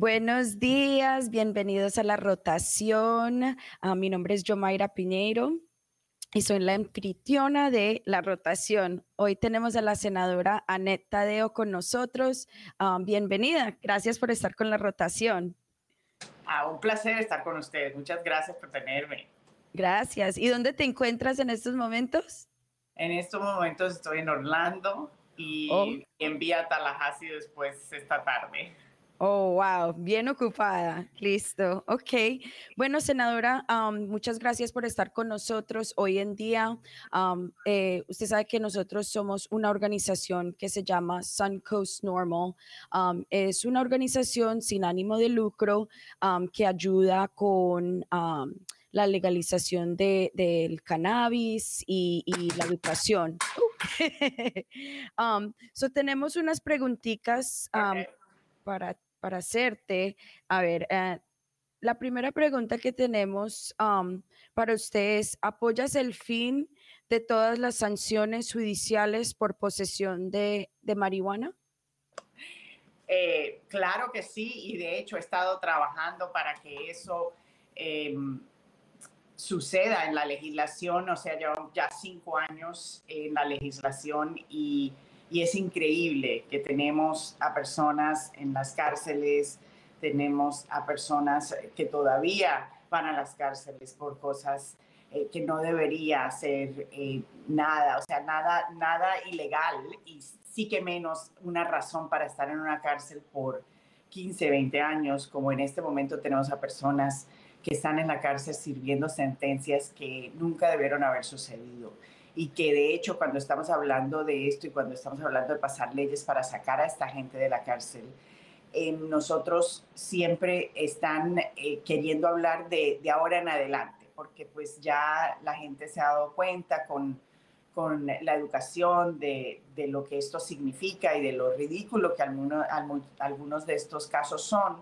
Buenos días, bienvenidos a la rotación. Ah, mi nombre es Yomaira Piñeiro y soy la anfitriona de la rotación. Hoy tenemos a la senadora Anet Tadeo con nosotros. Ah, bienvenida, gracias por estar con la rotación. Ah, un placer estar con ustedes. Muchas gracias por tenerme. Gracias. ¿Y dónde te encuentras en estos momentos? En estos momentos estoy en Orlando y Oh. en vía Tallahassee después esta tarde. Oh, wow, bien ocupada. Listo. Ok. Bueno, senadora, am, muchas gracias por estar con nosotros hoy en día. Eh, usted sabe que nosotros somos una organización que se llama Suncoast Normal. Es una organización sin ánimo de lucro que ayuda con la legalización de- del cannabis y, y la educación. Um, so tenemos unas preguntitas Ok. para, para hacerte. A ver, eh, la primera pregunta que tenemos para usted es, ¿apoyas el fin de todas las sanciones judiciales por posesión de, marihuana? Eh, claro que sí, y de hecho he estado trabajando para que eso eh, suceda en la legislación, o sea, llevamos ya cinco años en la legislación y, y es increíble que tenemos a personas en las cárceles, tenemos a personas que todavía van a las cárceles por cosas eh, que no debería ser eh, nada, o sea, nada, nada ilegal y sí que menos una razón para estar en una cárcel por 15, 20 años, como en este momento tenemos a personas que están en la cárcel sirviendo sentencias que nunca debieron haber sucedido. Y que de hecho cuando estamos hablando de esto y cuando estamos hablando de pasar leyes para sacar a esta gente de la cárcel, eh, nosotros siempre están eh, queriendo hablar de, ahora en adelante, porque pues ya la gente se ha dado cuenta con, con la educación de, de lo que esto significa y de lo ridículo que alguno, algunos de estos casos son,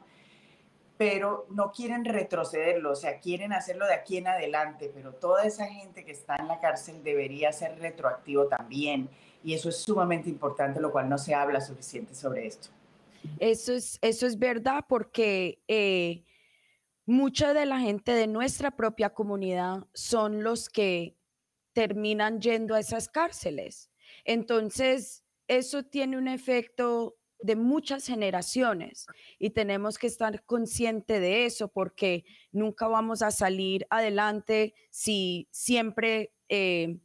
pero no quieren retrocederlo, o sea, quieren hacerlo de aquí en adelante, pero toda esa gente que está en la cárcel debería ser retroactivo también, y eso es sumamente importante, lo cual no se habla suficiente sobre esto. Eso es, eso es verdad porque eh, mucha de la gente de nuestra propia comunidad son los que terminan yendo a esas cárceles. Entonces, eso tiene un efecto de muchas generaciones y tenemos que estar consciente de eso porque nunca vamos a salir adelante si siempre, eh,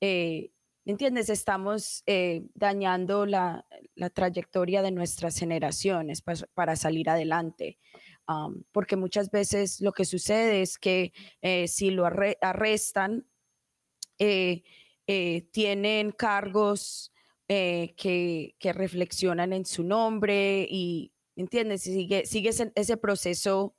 eh, ¿entiendes? Estamos eh, dañando la, la trayectoria de nuestras generaciones para salir adelante. Um, porque muchas veces lo que sucede es que si lo arre- arrestan, tienen cargos eh, que, que reflexionan en su nombre y, ¿entiendes? Y sigue, sigue ese, ese proceso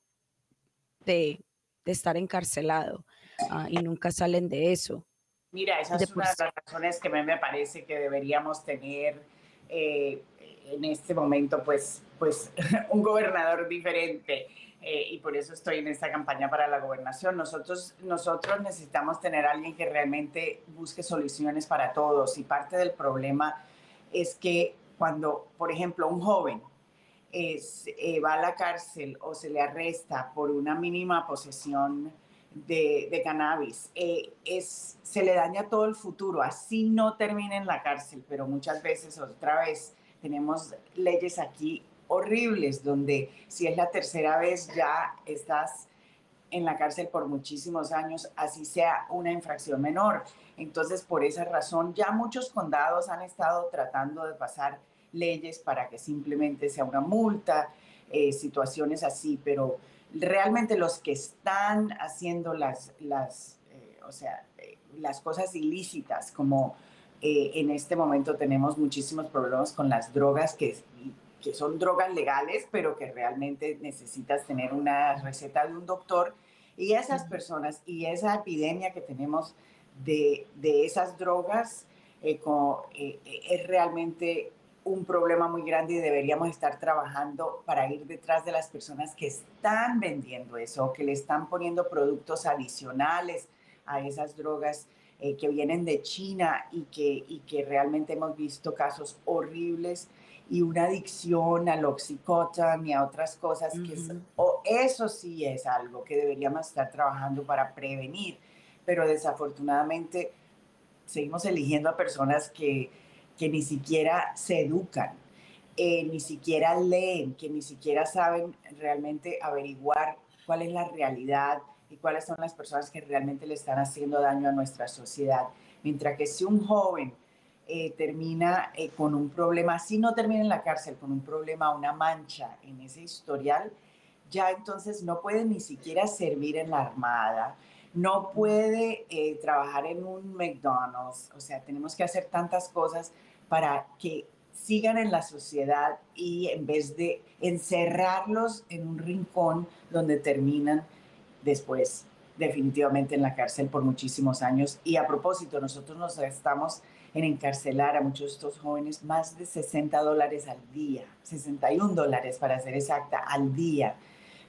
de, de estar encarcelado ah, y nunca salen de eso. Mira, esa De es una de las razones que a mí me parece que deberíamos tener eh, en este momento, pues, pues un gobernador diferente. Eh, y por eso estoy en esta campaña para la gobernación. Nosotros, nosotros necesitamos tener alguien que realmente busque soluciones para todos. Y parte del problema es que cuando, por ejemplo, un joven es, eh, va a la cárcel o se le arresta por una mínima posesión de, de cannabis, eh, es, se le daña todo el futuro, así no termina en la cárcel, pero muchas veces otra vez tenemos leyes aquí horribles donde si es la tercera vez ya estás en la cárcel por muchísimos años, así sea una infracción menor. Entonces, por esa razón, ya muchos condados han estado tratando de pasar leyes para que simplemente sea una multa, eh, situaciones así, pero realmente los que están haciendo las, las eh, o sea, eh, las cosas ilícitas, como en este momento tenemos muchísimos problemas con las drogas que que son drogas legales, pero que realmente necesitas tener una receta de un doctor. Y esas personas y esa epidemia que tenemos de, de esas drogas eh, eh, es realmente un problema muy grande y deberíamos estar trabajando para ir detrás de las personas que están vendiendo eso, que le están poniendo productos adicionales a esas drogas eh, que vienen de China y que, y que realmente hemos visto casos horribles y una adicción al oxicotán y a otras cosas, que o eso sí es algo que deberíamos estar trabajando para prevenir, pero desafortunadamente seguimos eligiendo a personas que, que ni siquiera se educan, eh, ni siquiera leen, que ni siquiera saben realmente averiguar cuál es la realidad y cuáles son las personas que realmente le están haciendo daño a nuestra sociedad. Mientras que si un joven eh, termina eh, con un problema, si no termina en la cárcel, con un problema, una mancha en ese historial, ya entonces no puede ni siquiera servir en la armada, no puede eh, trabajar en un McDonald's, o sea, tenemos que hacer tantas cosas para que sigan en la sociedad y en vez de encerrarlos en un rincón donde terminan después definitivamente en la cárcel por muchísimos años. Y a propósito, nosotros nos estamos en encarcelar a muchos de estos jóvenes más de 60 dólares al día, 61 dólares para ser exacta, al día.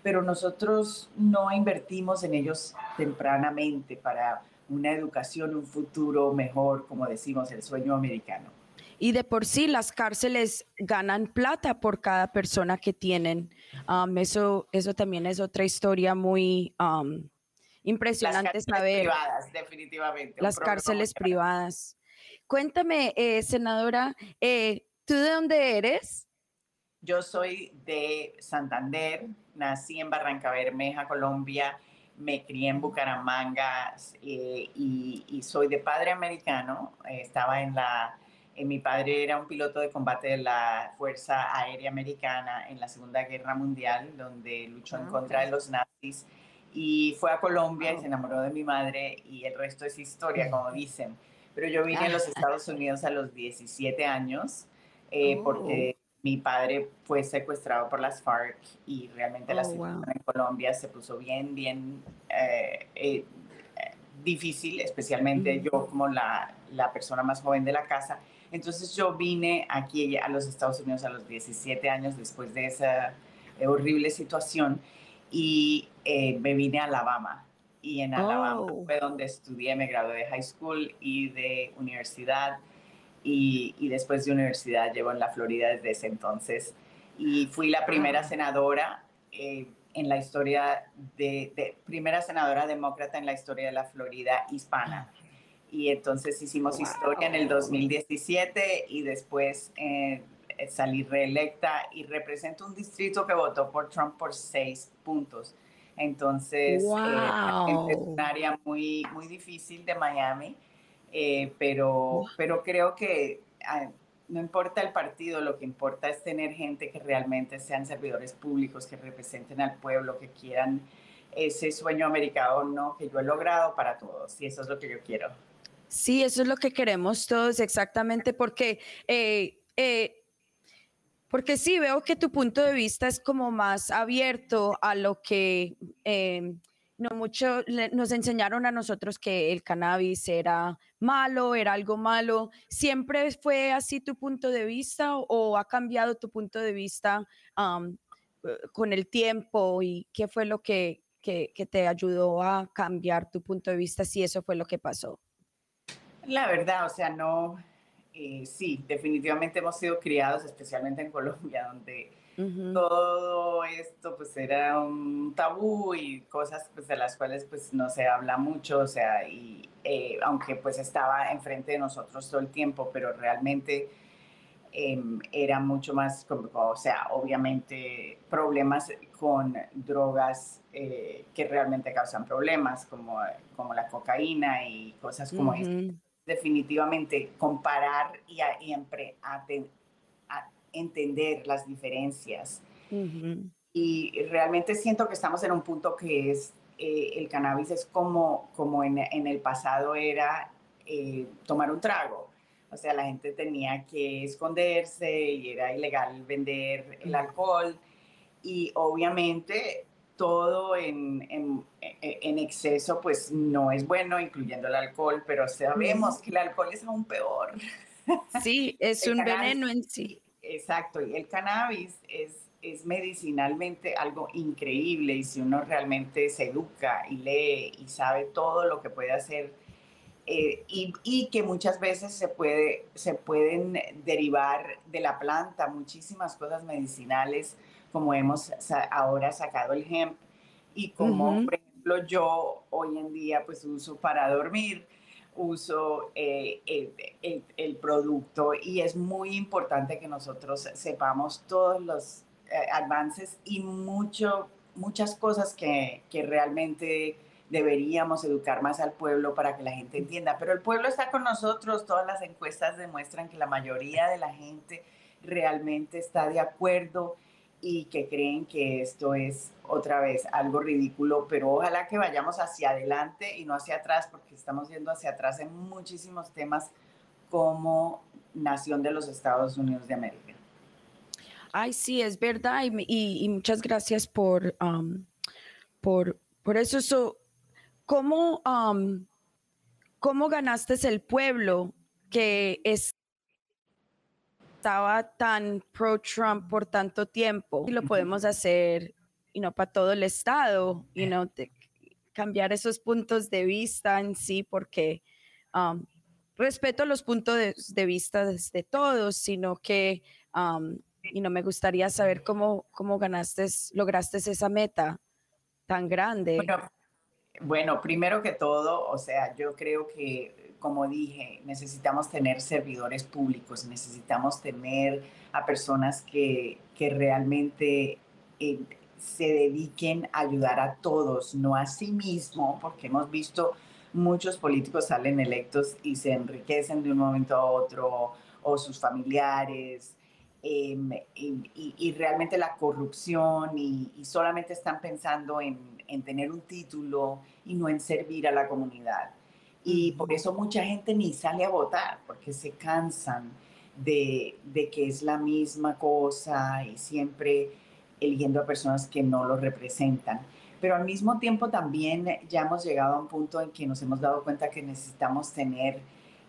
Pero nosotros no invertimos en ellos tempranamente para una educación, un futuro mejor, como decimos, el sueño americano. Y de por sí las cárceles ganan plata por cada persona que tienen. Um, eso, eso también es otra historia muy um, impresionante las saber. Privadas, definitivamente. Las cárceles privadas. Cuéntame, eh, senadora, eh, ¿tú de dónde eres? Yo soy de Santander, nací en Barranca Bermeja, Colombia, me crié en Bucaramanga eh, y, soy de padre americano. estaba en la, mi padre era un piloto de combate de la Fuerza Aérea Americana en la Segunda Guerra Mundial, donde luchó en ah, contra de los nazis y fue a Colombia y se enamoró de mi madre y el resto es historia, como dicen pero yo vine a los Estados Unidos a los 17 años eh, porque oh. mi padre fue secuestrado por las FARC y realmente la oh, situación en Colombia se puso bien, bien eh, eh, difícil, especialmente yo como la, la, persona más joven de la casa. Entonces yo vine aquí a los Estados Unidos a los 17 años después de esa horrible situación y me vine a Alabama y en Alabama oh. fue donde estudié, me gradué de high school y de universidad y, y, después de universidad llevo en la Florida desde ese entonces y fui la primera ah. senadora eh, en la historia de, primera senadora demócrata en la historia de la Florida hispana. Y entonces hicimos historia en el 2017 y después eh, salí reelecta y represento un distrito que votó por Trump por seis puntos. Entonces, eh, es un área muy, muy difícil de Miami, eh, pero, pero creo que ah, no importa el partido, lo que importa es tener gente que realmente sean servidores públicos, que representen al pueblo, que quieran ese sueño americano que yo he logrado para todos. Y eso es lo que yo quiero. Sí, eso es lo que queremos todos, exactamente, porque eh, porque sí, veo que tu punto de vista es como más abierto a lo que em, no mucho nos enseñaron a nosotros que el cannabis era malo, era algo malo. ¿Siempre fue así tu punto de vista o, ha cambiado tu punto de vista eh, con el tiempo y qué fue lo que, que, que te ayudó a cambiar tu punto de vista si eso fue lo que pasó? La verdad, o sea, no, eh, sí, definitivamente hemos sido criados, especialmente en Colombia, donde todo esto pues era un tabú y cosas pues, de las cuales pues no se habla mucho, o sea, y eh, aunque pues estaba enfrente de nosotros todo el tiempo, pero realmente em, era mucho más, o sea, obviamente problemas con drogas eh, que realmente causan problemas, como, como la cocaína y cosas como uh Definitivamente comparar y, entender las diferencias. Y realmente siento que estamos en un punto que es, eh, el cannabis es como, como en, en el pasado era eh, tomar un trago o sea, la gente tenía que esconderse y era ilegal vender el alcohol. Y obviamente todo en, en, en, exceso pues no es bueno, incluyendo el alcohol, pero sabemos que el alcohol es aún peor. Sí, es un veneno en sí. Exacto, y el cannabis es, es medicinalmente algo increíble y si uno realmente se educa y lee y sabe todo lo que puede hacer eh, y, que muchas veces se, puede, se pueden derivar de la planta muchísimas cosas medicinales, como hemos ahora sacado el hemp, y como por ejemplo yo hoy en día pues uso para dormir, uso eh, el, el, producto y es muy importante que nosotros sepamos todos los eh, avances y mucho, muchas cosas que, que realmente deberíamos educar más al pueblo para que la gente entienda. Pero el pueblo está con nosotros, todas las encuestas demuestran que la mayoría de la gente realmente está de acuerdo y que creen que esto es otra vez algo ridículo, pero ojalá que vayamos hacia adelante y no hacia atrás, porque estamos yendo hacia atrás en muchísimos temas como nación de los Estados Unidos de América. Ay, sí, es verdad, y, muchas gracias por, por, por eso. ¿Cómo, ¿Cómo ganaste el pueblo que estaba tan pro-Trump por tanto tiempo? Y lo podemos hacer y no para todo el estado, y no cambiar esos puntos de vista en sí, porque respeto los puntos de, vista de, todos, sino que y no me gustaría saber cómo, cómo ganaste, lograste esa meta tan grande. Bueno, primero que todo, o sea, yo creo que, como dije, necesitamos tener servidores públicos, necesitamos tener a personas que, que realmente eh, se dediquen a ayudar a todos, no a sí mismo, porque hemos visto muchos políticos salen electos y se enriquecen de un momento a otro, o sus familiares, em, y, realmente la corrupción y, solamente están pensando en, en tener un título y no en servir a la comunidad. Y por eso mucha gente ni sale a votar, porque se cansan de, de que es la misma cosa y siempre eligiendo a personas que no lo representan. Pero al mismo tiempo también ya hemos llegado a un punto en que nos hemos dado cuenta que necesitamos tener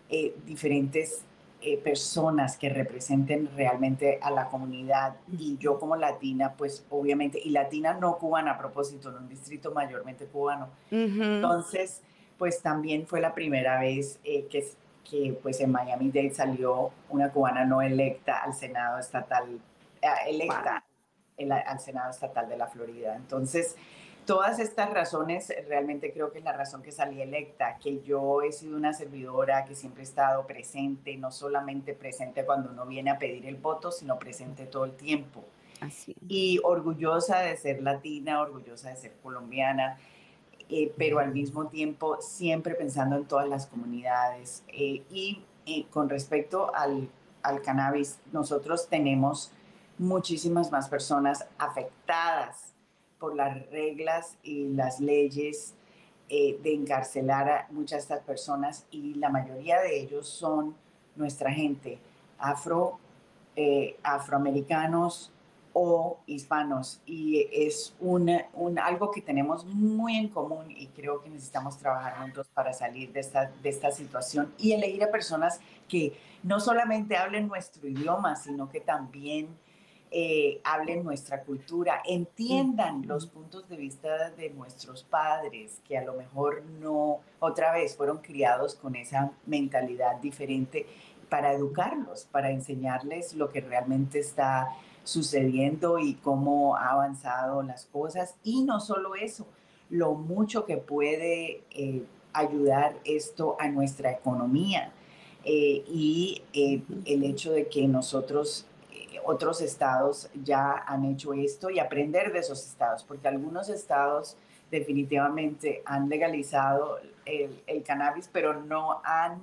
eh, diferentes eh, personas que representen realmente a la comunidad. Y yo como latina, pues obviamente, y latina no cubana a propósito, en un distrito mayormente cubano. Entonces, pues también fue la primera vez eh, que, que pues en Miami-Dade salió una cubana no electa al Senado estatal, eh, electa al Senado estatal de la Florida. Entonces, todas estas razones, realmente creo que es la razón que salí electa, que yo he sido una servidora que siempre he estado presente, no solamente presente cuando uno viene a pedir el voto, sino presente todo el tiempo. Así. Y orgullosa de ser latina, orgullosa de ser colombiana, eh, pero al mismo tiempo siempre pensando en todas las comunidades. Eh, y eh, con respecto al, al cannabis, nosotros tenemos muchísimas más personas afectadas por las reglas y las leyes de encarcelar a muchas de estas personas y la mayoría de ellos son nuestra gente, afro, afroamericanos o hispanos. Y es un, algo que tenemos muy en común y creo que necesitamos trabajar juntos para salir de esta, de esta situación y elegir a personas que no solamente hablen nuestro idioma, sino que también eh, hablen nuestra cultura, entiendan los puntos de vista de nuestros padres, que a lo mejor no, otra vez, fueron criados con esa mentalidad diferente para educarlos, para enseñarles lo que realmente está sucediendo y cómo ha avanzado las cosas. Y no solo eso, lo mucho que puede eh, ayudar esto a nuestra economía. eh, y eh, el hecho de que nosotros, otros estados ya han hecho esto y aprender de esos estados, porque algunos estados definitivamente han legalizado el, el cannabis, pero no han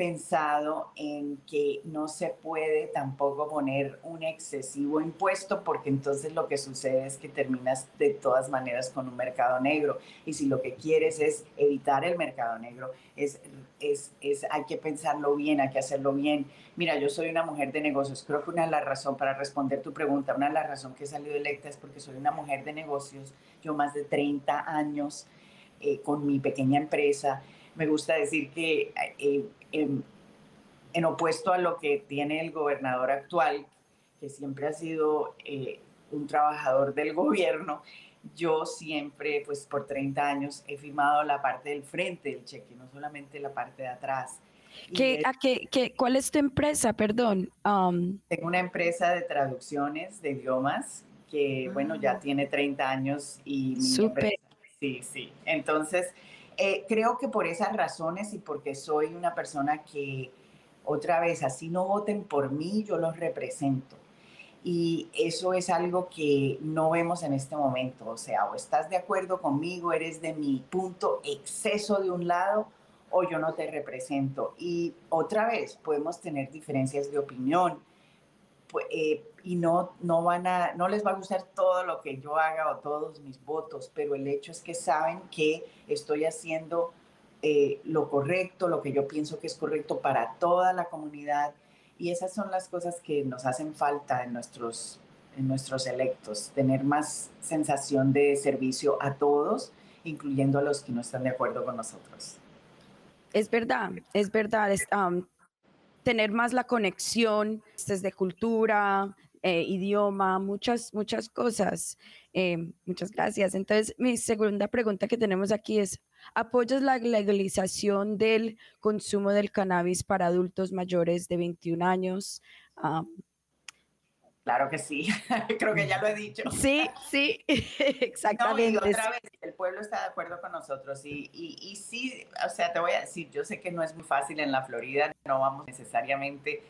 pensado en que no se puede tampoco poner un excesivo impuesto porque entonces lo que sucede es que terminas de todas maneras con un mercado negro. Y si lo que quieres es evitar el mercado negro es, es, es hay que pensarlo bien, hay que hacerlo bien. Mira, yo soy una mujer de negocios, creo que una de las razones para responder tu pregunta, una de las razones que he salido electa es porque soy una mujer de negocios, yo más de 30 años eh, con mi pequeña empresa. Me gusta decir que eh, en, opuesto a lo que tiene el gobernador actual, que siempre ha sido eh, un trabajador del gobierno, yo siempre, pues por 30 años, he firmado la parte del frente del cheque, no solamente la parte de atrás. ¿Qué, a qué, ¿Cuál es tu empresa? Perdón. Um, Tengo una empresa de traducciones de idiomas que, bueno, ya ah. tiene 30 años y... Súper. Sí, sí. Entonces, eh, creo que por esas razones y porque soy una persona que, otra vez, así no voten por mí, yo los represento. Y eso es algo que no vemos en este momento. O sea, o estás de acuerdo conmigo, eres de mi punto exceso de un lado, o yo no te represento. Y otra vez, podemos tener diferencias de opinión, eh, y no, no, van a, no les va a gustar todo lo que yo haga o todos mis votos, pero el hecho es que saben que estoy haciendo eh, lo correcto, lo que yo pienso que es correcto para toda la comunidad y esas son las cosas que nos hacen falta en nuestros, en nuestros electos, tener más sensación de servicio a todos, incluyendo a los que no están de acuerdo con nosotros. Es verdad, es verdad. Es, tener más la conexión desde cultura, eh, idioma, muchas, muchas cosas. Eh, muchas gracias. Entonces, mi segunda pregunta que tenemos aquí es, ¿apoyas la legalización del consumo del cannabis para adultos mayores de 21 años? Ah, Claro que sí, creo que ya lo he dicho. Sí, sí, exactamente. No, y otra vez, el pueblo está de acuerdo con nosotros y, y, y, sí, o sea, te voy a decir, yo sé que no es muy fácil en la Florida, no vamos necesariamente,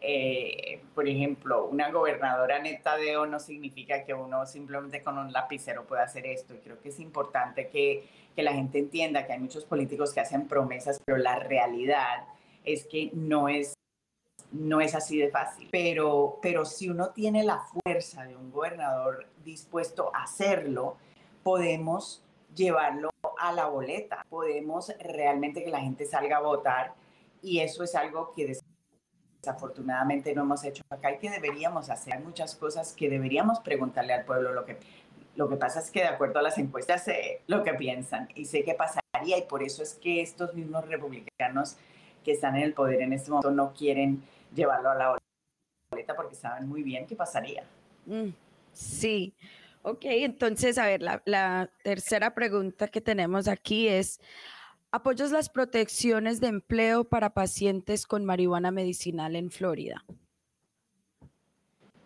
eh, por ejemplo, una gobernadora neta de O no significa que uno simplemente con un lapicero pueda hacer esto. Y creo que es importante que, que la gente entienda que hay muchos políticos que hacen promesas, pero la realidad es que no es no es así de fácil, pero, pero si uno tiene la fuerza de un gobernador dispuesto a hacerlo, podemos llevarlo a la boleta, podemos realmente que la gente salga a votar y eso es algo que desafortunadamente no hemos hecho acá y que deberíamos hacer. Muchas cosas que deberíamos preguntarle al pueblo lo que... Lo que pasa es que de acuerdo a las encuestas sé lo que piensan y sé qué pasaría y por eso es que estos mismos republicanos que están en el poder en este momento no quieren llevarlo a la boleta porque saben muy bien qué pasaría. Mm, sí. Ok, entonces, a ver, la, tercera pregunta que tenemos aquí es, ¿apoyas las protecciones de empleo para pacientes con marihuana medicinal en Florida?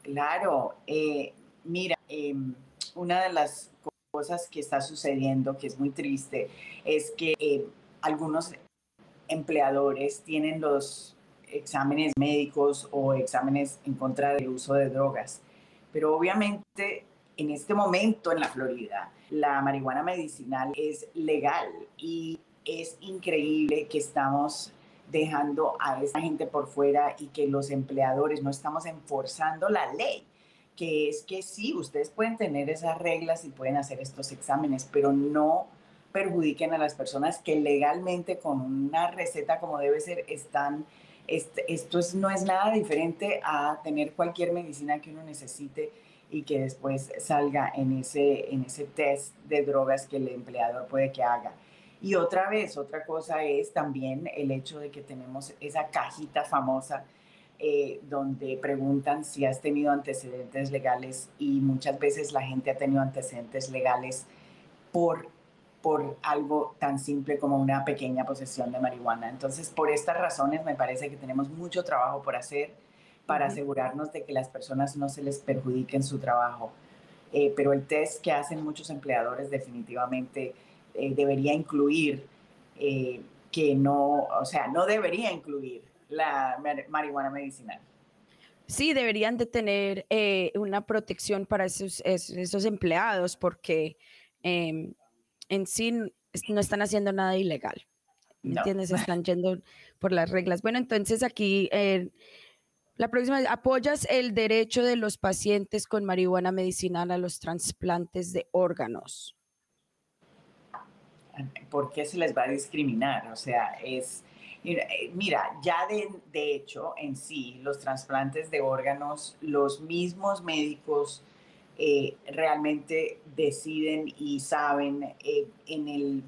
Claro, eh, mira, em, una de las cosas que está sucediendo, que es muy triste, es que eh, algunos empleadores tienen los exámenes médicos o exámenes en contra del uso de drogas. Pero obviamente en este momento en la Florida la marihuana medicinal es legal y es increíble que estamos dejando a esa gente por fuera y que los empleadores no estamos enforzando la ley, que es que sí, ustedes pueden tener esas reglas y pueden hacer estos exámenes, pero no perjudiquen a las personas que legalmente con una receta como debe ser están esto es, no es nada diferente a tener cualquier medicina que uno necesite y que después salga en ese, en ese test de drogas que el empleador puede que haga. Y otra vez, otra cosa es también el hecho de que tenemos esa cajita famosa eh, donde preguntan si has tenido antecedentes legales y muchas veces la gente ha tenido antecedentes legales por por algo tan simple como una pequeña posesión de marihuana. Entonces, por estas razones me parece que tenemos mucho trabajo por hacer para asegurarnos de que las personas no se les perjudique en su trabajo. Eh, pero el test que hacen muchos empleadores definitivamente eh, debería incluir eh, que no, o sea, no debería incluir la marihuana medicinal. Sí, deberían de tener eh, una protección para esos, esos, empleados porque em, en sí no están haciendo nada ilegal. ¿Me entiendes? Están yendo por las reglas. Bueno, entonces aquí la próxima, ¿apoyas el derecho de los pacientes con marihuana medicinal a los trasplantes de órganos? ¿Por qué se les va a discriminar? O sea, es, mira, eh, ya de, de hecho, en sí, los trasplantes de órganos, los mismos médicos eh, realmente deciden y saben eh, en el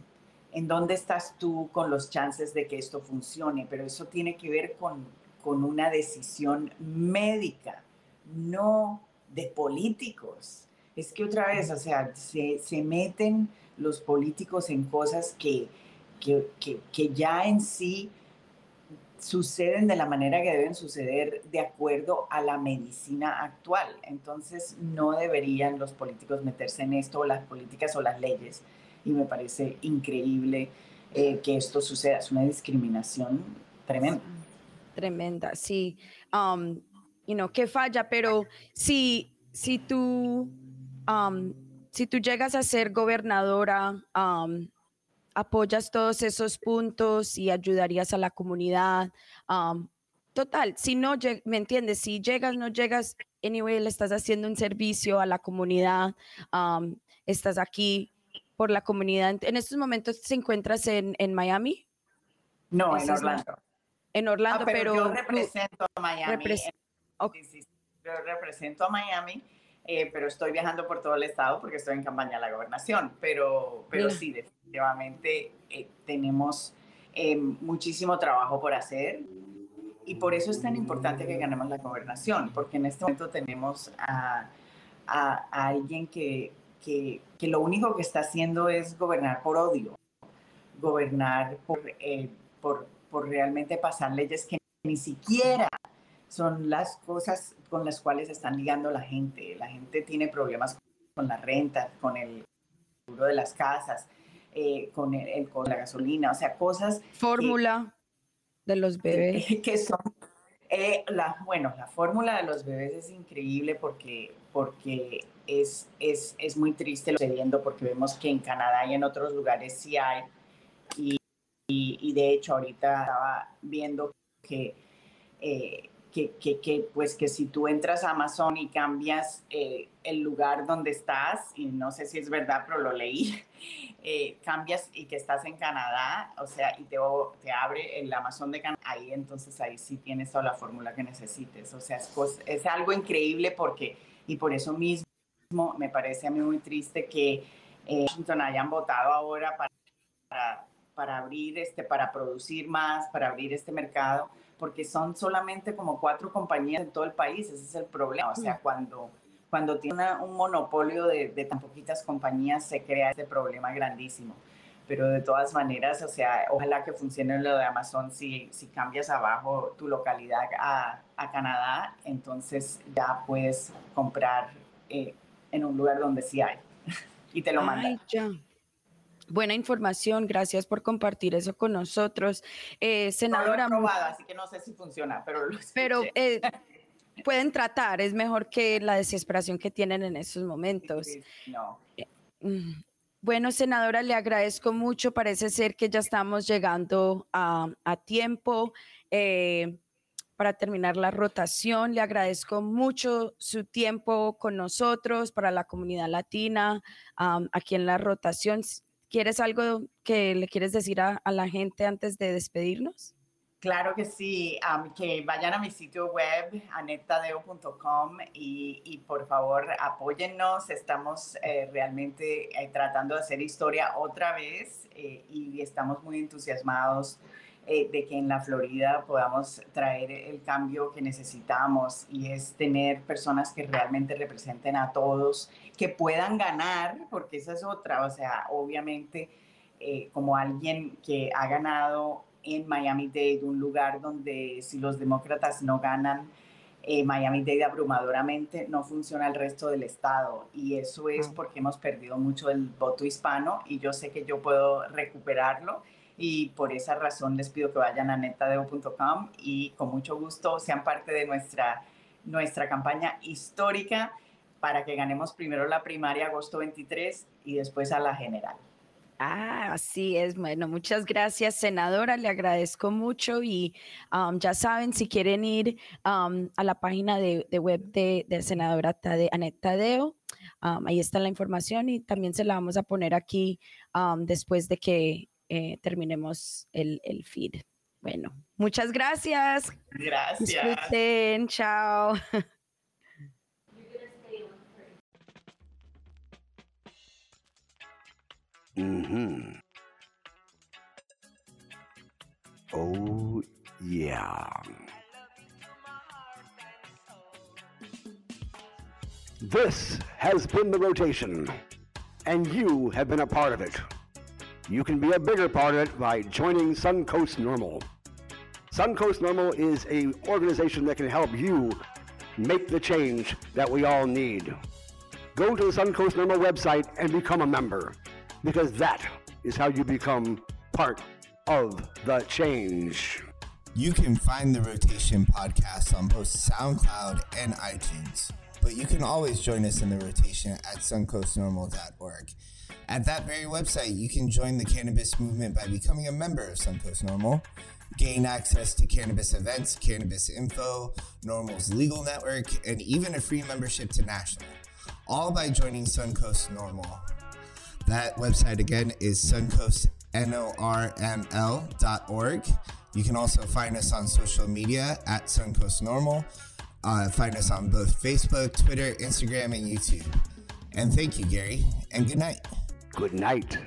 en dónde estás tú con los chances de que esto funcione, pero eso tiene que ver con, con una decisión médica, no de políticos. Es que otra vez, o sea, se, se meten los políticos en cosas que, que, que, ya en sí suceden de la manera que deben suceder de acuerdo a la medicina actual. Entonces no deberían los políticos meterse en esto, o las políticas o las leyes, y me parece increíble eh, que esto suceda. Es una discriminación tremenda. Tremenda, sí. Um, you know, que falla, pero si, si tú, um, si tú llegas a ser gobernadora, um, apoyas todos esos puntos y ayudarías a la comunidad. total, si no, ¿me entiendes? Si llegas, no llegas, anyway, le estás haciendo un servicio a la comunidad, estás aquí por la comunidad. En estos momentos te encuentras en, en Miami. No, en Orlando. En Orlando, ah, pero, yo represento a Miami. yo represento a Miami, eh, pero estoy viajando por todo el estado porque estoy en campaña de la gobernación. Pero, pero sí, definitivamente eh, tenemos eh, muchísimo trabajo por hacer. Y por eso es tan importante que ganemos la gobernación, porque en este momento tenemos a, a, a alguien que que, lo único que está haciendo es gobernar por odio, gobernar por, eh, por, por realmente pasar leyes que ni siquiera son las cosas con las cuales están ligando la gente. La gente tiene problemas con la renta, con el seguro de las casas, eh, con, el, con la gasolina, o sea, cosas... Fórmula de los bebés. Que son... Eh, la, bueno, la fórmula de los bebés es increíble porque, porque es, es, es muy triste lo sucediendo porque vemos que en Canadá y en otros lugares sí hay. Y, y, de hecho ahorita estaba viendo que, eh, que, pues que si tú entras a Amazon y cambias eh, el lugar donde estás, y no sé si es verdad, pero lo leí, eh, cambias y que estás en Canadá, o sea, y te, te abre el Amazon de Canadá, ahí entonces ahí sí tienes toda la fórmula que necesites. O sea, es, algo increíble porque, y por eso mismo, me parece a mí muy triste que eh, Washington hayan votado ahora para, para, abrir, este, para producir más, para abrir este mercado, porque son solamente como cuatro compañías en todo el país, ese es el problema. O sea, cuando, cuando tiene un monopolio de, de tan poquitas compañías, se crea este problema grandísimo pero de todas maneras, o sea, ojalá que funcione lo de Amazon si, si cambias abajo tu localidad a, a Canadá, entonces ya puedes comprar eh, en un lugar donde sí hay y te lo mandan. Buena información, gracias por compartir eso con nosotros. Eh, senadora. No lo he probado, así que no sé si funciona, pero lo Pero eh, pueden tratar, es mejor que la desesperación que tienen en estos momentos. no. Eh, mm, bueno, senadora, le agradezco mucho. Parece ser que ya estamos llegando a, a tiempo. Eh, para terminar la rotación. Le agradezco mucho su tiempo con nosotros para la comunidad latina aquí en la rotación. ¿Quieres algo que le quieres decir a, la gente antes de despedirnos? Claro que sí, que vayan a mi sitio web, anettadeo.com y, y, por favor apóyennos. Estamos eh, realmente eh, tratando de hacer historia otra vez eh, y estamos muy entusiasmados eh, de que en la Florida podamos traer el cambio que necesitamos y es tener personas que realmente representen a todos, que puedan ganar, porque esa es otra, o sea, obviamente eh, como alguien que ha ganado en Miami-Dade, un lugar donde si los demócratas no ganan, eh, Miami-Dade abrumadoramente no funciona el resto del estado. Y eso es porque hemos perdido mucho el voto hispano y yo sé que yo puedo recuperarlo y por esa razón les pido que vayan a netadeo.com y con mucho gusto sean parte de nuestra, nuestra campaña histórica para que ganemos primero la primaria agosto 23 y después a la general. Ah, así es. Bueno, muchas gracias, senadora. Le agradezco mucho y um, ya saben, si quieren ir um, a la página de, web de, senadora Tade, Anet Tadeo, um, ahí está la información y también se la vamos a poner aquí después de que eh, terminemos el, el feed. Bueno, muchas gracias. Gracias. Disfruten. Chao. Mm-hmm. Oh, yeah. This has been the rotation, and you have been a part of it. You can be a bigger part of it by joining Suncoast Normal. Suncoast Normal is a organization that can help you make the change that we all need. Go to the Suncoast Normal website and become a member because that is how you become part of the change. You can find the Rotation podcast on both SoundCloud and iTunes, but you can always join us in the rotation at suncoastnormal.org. At that very website, you can join the cannabis movement by becoming a member of Suncoast Normal, gain access to cannabis events, cannabis info, Normal's legal network, and even a free membership to National, all by joining Suncoast Normal. That website again is suncoastnorml.org. You can also find us on social media at Suncoast Normal. Uh, find us on both Facebook, Twitter, Instagram, and YouTube. And thank you, Gary, and good night. Good night.